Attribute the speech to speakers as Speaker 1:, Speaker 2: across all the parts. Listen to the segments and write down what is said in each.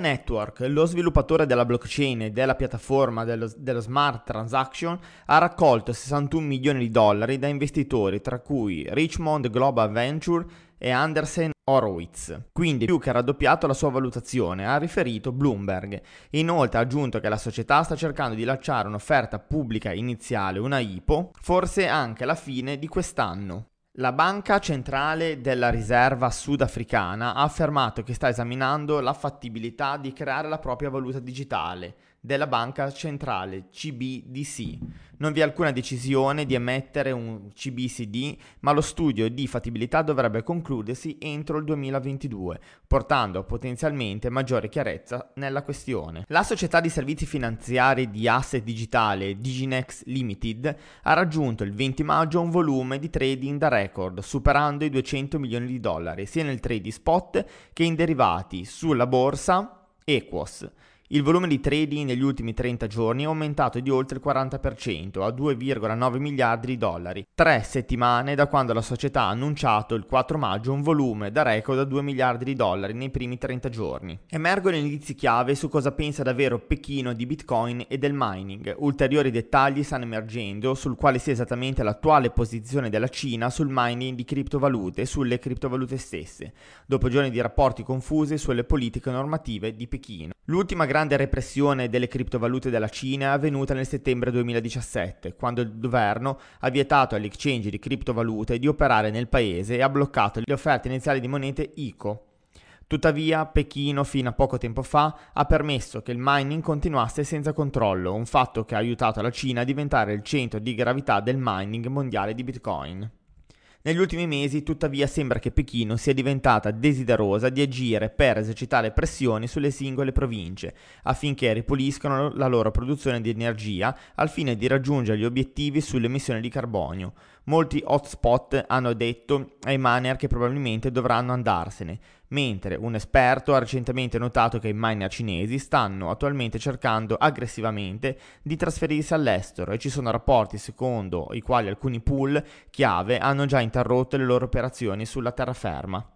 Speaker 1: Network, lo sviluppatore della blockchain e della piattaforma dello, dello smart transaction, ha raccolto 61 milioni di dollari da investitori, tra cui Richmond Global Venture e Andersen Horowitz, quindi più che raddoppiato la sua valutazione, ha riferito Bloomberg. Inoltre ha aggiunto che la società sta cercando di lanciare un'offerta pubblica iniziale, una IPO, forse anche alla fine di quest'anno. La Banca Centrale della Riserva Sudafricana ha affermato che sta esaminando la fattibilità di creare la propria valuta digitale della Banca Centrale CBDC. Non vi è alcuna decisione di emettere un CBCD, ma lo studio di fattibilità dovrebbe concludersi entro il 2022, portando potenzialmente maggiore chiarezza nella questione. La società di servizi finanziari di asset digitale Diginex Limited ha raggiunto il 20 maggio un volume di trading da record, superando i 200 milioni di dollari, sia nel trading spot che in derivati sulla borsa Equos. Il volume di trading negli ultimi 30 giorni è aumentato di oltre il 40% a 2,9 miliardi di dollari, tre settimane da quando la società ha annunciato il 4 maggio un volume da record a 2 miliardi di dollari nei primi 30 giorni. Emergono indizi chiave su cosa pensa davvero Pechino di Bitcoin e del mining. Ulteriori dettagli stanno emergendo sul quale sia esattamente l'attuale posizione della Cina sul mining di criptovalute e sulle criptovalute stesse, dopo giorni di rapporti confusi sulle politiche normative di Pechino. L'ultima grande repressione delle criptovalute della Cina è avvenuta nel settembre 2017, quando il governo ha vietato agli exchange di criptovalute di operare nel paese e ha bloccato le offerte iniziali di monete ICO. Tuttavia, Pechino fino a poco tempo fa ha permesso che il mining continuasse senza controllo, un fatto che ha aiutato la Cina a diventare il centro di gravità del mining mondiale di Bitcoin. Negli ultimi mesi, tuttavia, sembra che Pechino sia diventata desiderosa di agire per esercitare pressioni sulle singole province, affinché ripuliscano la loro produzione di energia al fine di raggiungere gli obiettivi sulle emissioni di carbonio. Molti hotspot hanno detto ai miner che probabilmente dovranno andarsene, mentre un esperto ha recentemente notato che i miner cinesi stanno attualmente cercando aggressivamente di trasferirsi all'estero e ci sono rapporti secondo i quali alcuni pool chiave hanno già interrotto le loro operazioni sulla terraferma.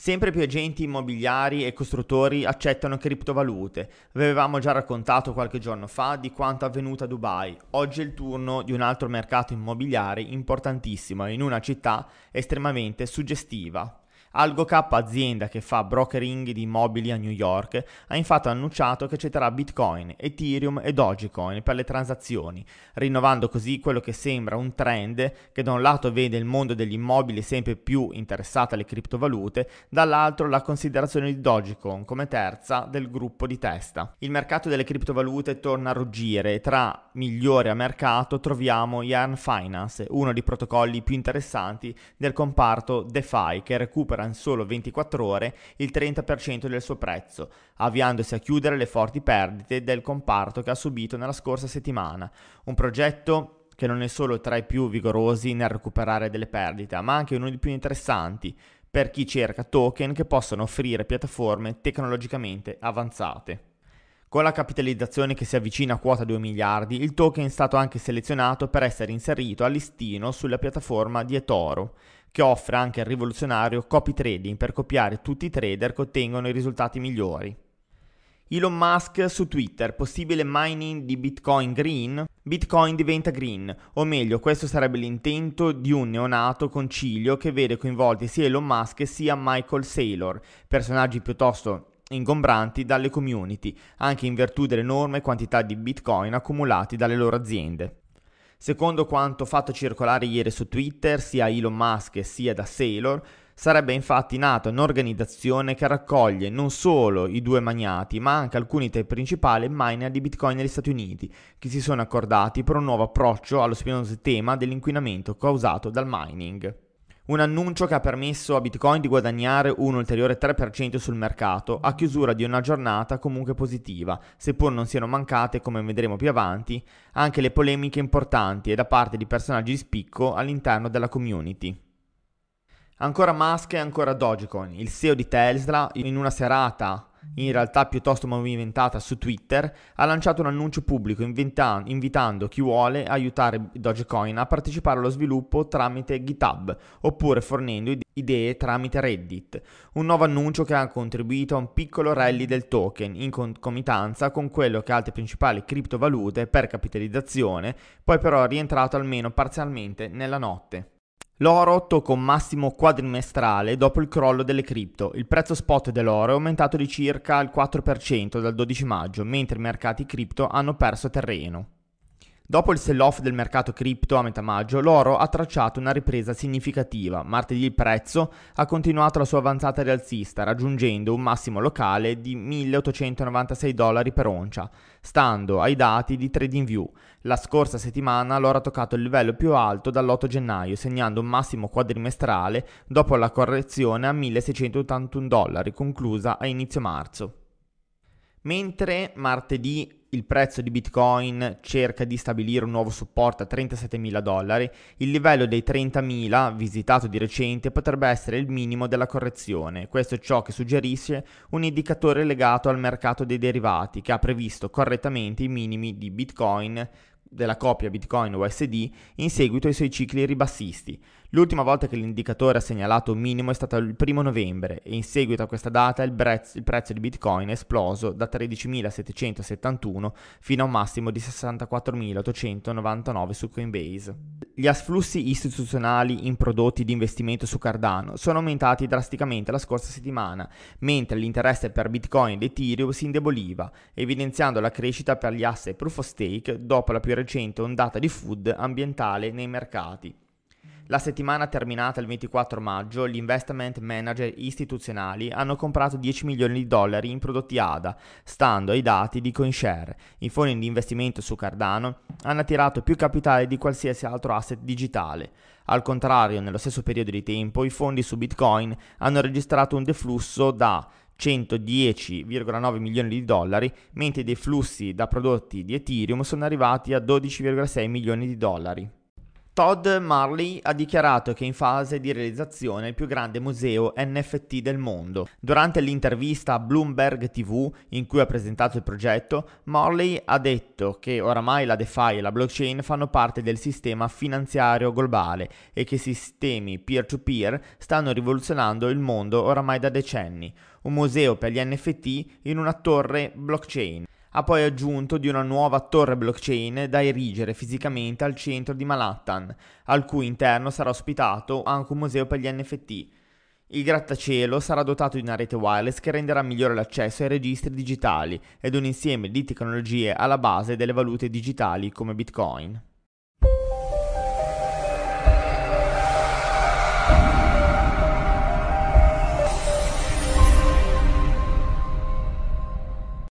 Speaker 1: Sempre più agenti immobiliari e costruttori accettano criptovalute. Vi avevamo già raccontato qualche giorno fa di quanto avvenuto a Dubai. Oggi è il turno di un altro mercato immobiliare importantissimo in una città estremamente suggestiva. AlgoCap, azienda che fa brokering di immobili a New York, ha infatti annunciato che accetterà Bitcoin, Ethereum e Dogecoin per le transazioni, rinnovando così quello che sembra un trend che da un lato vede il mondo degli immobili sempre più interessato alle criptovalute, dall'altro la considerazione di Dogecoin come terza del gruppo di testa. Il mercato delle criptovalute torna a ruggire e tra migliori a mercato troviamo Yarn Finance, uno dei protocolli più interessanti del comparto DeFi che recupera recupera in solo 24 ore il 30% del suo prezzo, avviandosi a chiudere le forti perdite del comparto che ha subito nella scorsa settimana. Un progetto che non è solo tra i più vigorosi nel recuperare delle perdite, ma anche uno dei più interessanti per chi cerca token che possano offrire piattaforme tecnologicamente avanzate. Con la capitalizzazione che si avvicina a quota 2 miliardi, il token è stato anche selezionato per essere inserito a listino sulla piattaforma di eToro, che offre anche il rivoluzionario copy trading per copiare tutti i trader che ottengono i risultati migliori. Elon Musk su Twitter, possibile mining di Bitcoin green? Bitcoin diventa green, o meglio, questo sarebbe l'intento di un neonato concilio che vede coinvolti sia Elon Musk sia Michael Saylor, personaggi piuttosto ingombranti dalle community, anche in virtù dell'enorme quantità di Bitcoin accumulati dalle loro aziende. Secondo quanto fatto circolare ieri su Twitter, sia Elon Musk sia da Sailor, sarebbe infatti nata un'organizzazione che raccoglie non solo i due magnati, ma anche alcuni dei principali miner di Bitcoin negli Stati Uniti, che si sono accordati per un nuovo approccio allo spinoso tema dell'inquinamento causato dal mining. Un annuncio che ha permesso a Bitcoin di guadagnare un ulteriore 3% sul mercato a chiusura di una giornata comunque positiva, seppur non siano mancate, come vedremo più avanti, anche le polemiche importanti e da parte di personaggi di spicco all'interno della community. Ancora Musk e ancora Dogecoin. Il CEO di Tesla, in una serata in realtà piuttosto movimentata su Twitter, ha lanciato un annuncio pubblico inventa- invitando chi vuole aiutare Dogecoin a partecipare allo sviluppo tramite GitHub oppure fornendo idee tramite Reddit. Un nuovo annuncio che ha contribuito a un piccolo rally del token in concomitanza con quello che altre principali criptovalute per capitalizzazione, poi però rientrato almeno parzialmente nella notte. L'oro tocca un massimo quadrimestrale dopo il crollo delle cripto. Il prezzo spot dell'oro è aumentato di circa il 4% dal 12 maggio, mentre i mercati cripto hanno perso terreno. Dopo il sell-off del mercato cripto a metà maggio, l'oro ha tracciato una ripresa significativa. Martedì il prezzo ha continuato la sua avanzata rialzista, raggiungendo un massimo locale di 1896 dollari per oncia, stando ai dati di TradingView. La scorsa settimana l'oro ha toccato il livello più alto dall'8 gennaio, segnando un massimo quadrimestrale dopo la correzione a 1681 dollari, conclusa a inizio marzo. Mentre martedì il prezzo di Bitcoin cerca di stabilire un nuovo supporto a 37.000 dollari, il livello dei 30.000 visitato di recente potrebbe essere il minimo della correzione. Questo è ciò che suggerisce un indicatore legato al mercato dei derivati che ha previsto correttamente i minimi di Bitcoin della coppia Bitcoin-USD in seguito ai suoi cicli ribassisti. L'ultima volta che l'indicatore ha segnalato un minimo è stato il 1 novembre e in seguito a questa data il, brez- il prezzo di Bitcoin è esploso da 13.771 fino a un massimo di 64.899 su Coinbase. Gli afflussi istituzionali in prodotti di investimento su Cardano sono aumentati drasticamente la scorsa settimana, mentre l'interesse per Bitcoin ed Ethereum si indeboliva, evidenziando la crescita per gli asset proof of stake dopo la più recente ondata di food ambientale nei mercati. La settimana terminata il 24 maggio, gli investment manager istituzionali hanno comprato 10 milioni di dollari in prodotti ADA, stando ai dati di CoinShare. I fondi di investimento su Cardano hanno attirato più capitale di qualsiasi altro asset digitale. Al contrario, nello stesso periodo di tempo, i fondi su Bitcoin hanno registrato un deflusso da 110,9 milioni di dollari, mentre i deflussi da prodotti di Ethereum sono arrivati a 12,6 milioni di dollari. Todd Marley ha dichiarato che è in fase di realizzazione il più grande museo NFT del mondo. Durante l'intervista a Bloomberg TV in cui ha presentato il progetto, Marley ha detto che oramai la DeFi e la blockchain fanno parte del sistema finanziario globale e che sistemi peer-to-peer stanno rivoluzionando il mondo oramai da decenni. Un museo per gli NFT in una torre blockchain ha poi aggiunto di una nuova torre blockchain da erigere fisicamente al centro di Manhattan, al cui interno sarà ospitato anche un museo per gli NFT. Il grattacielo sarà dotato di una rete wireless che renderà migliore l'accesso ai registri digitali ed un insieme di tecnologie alla base delle valute digitali come Bitcoin.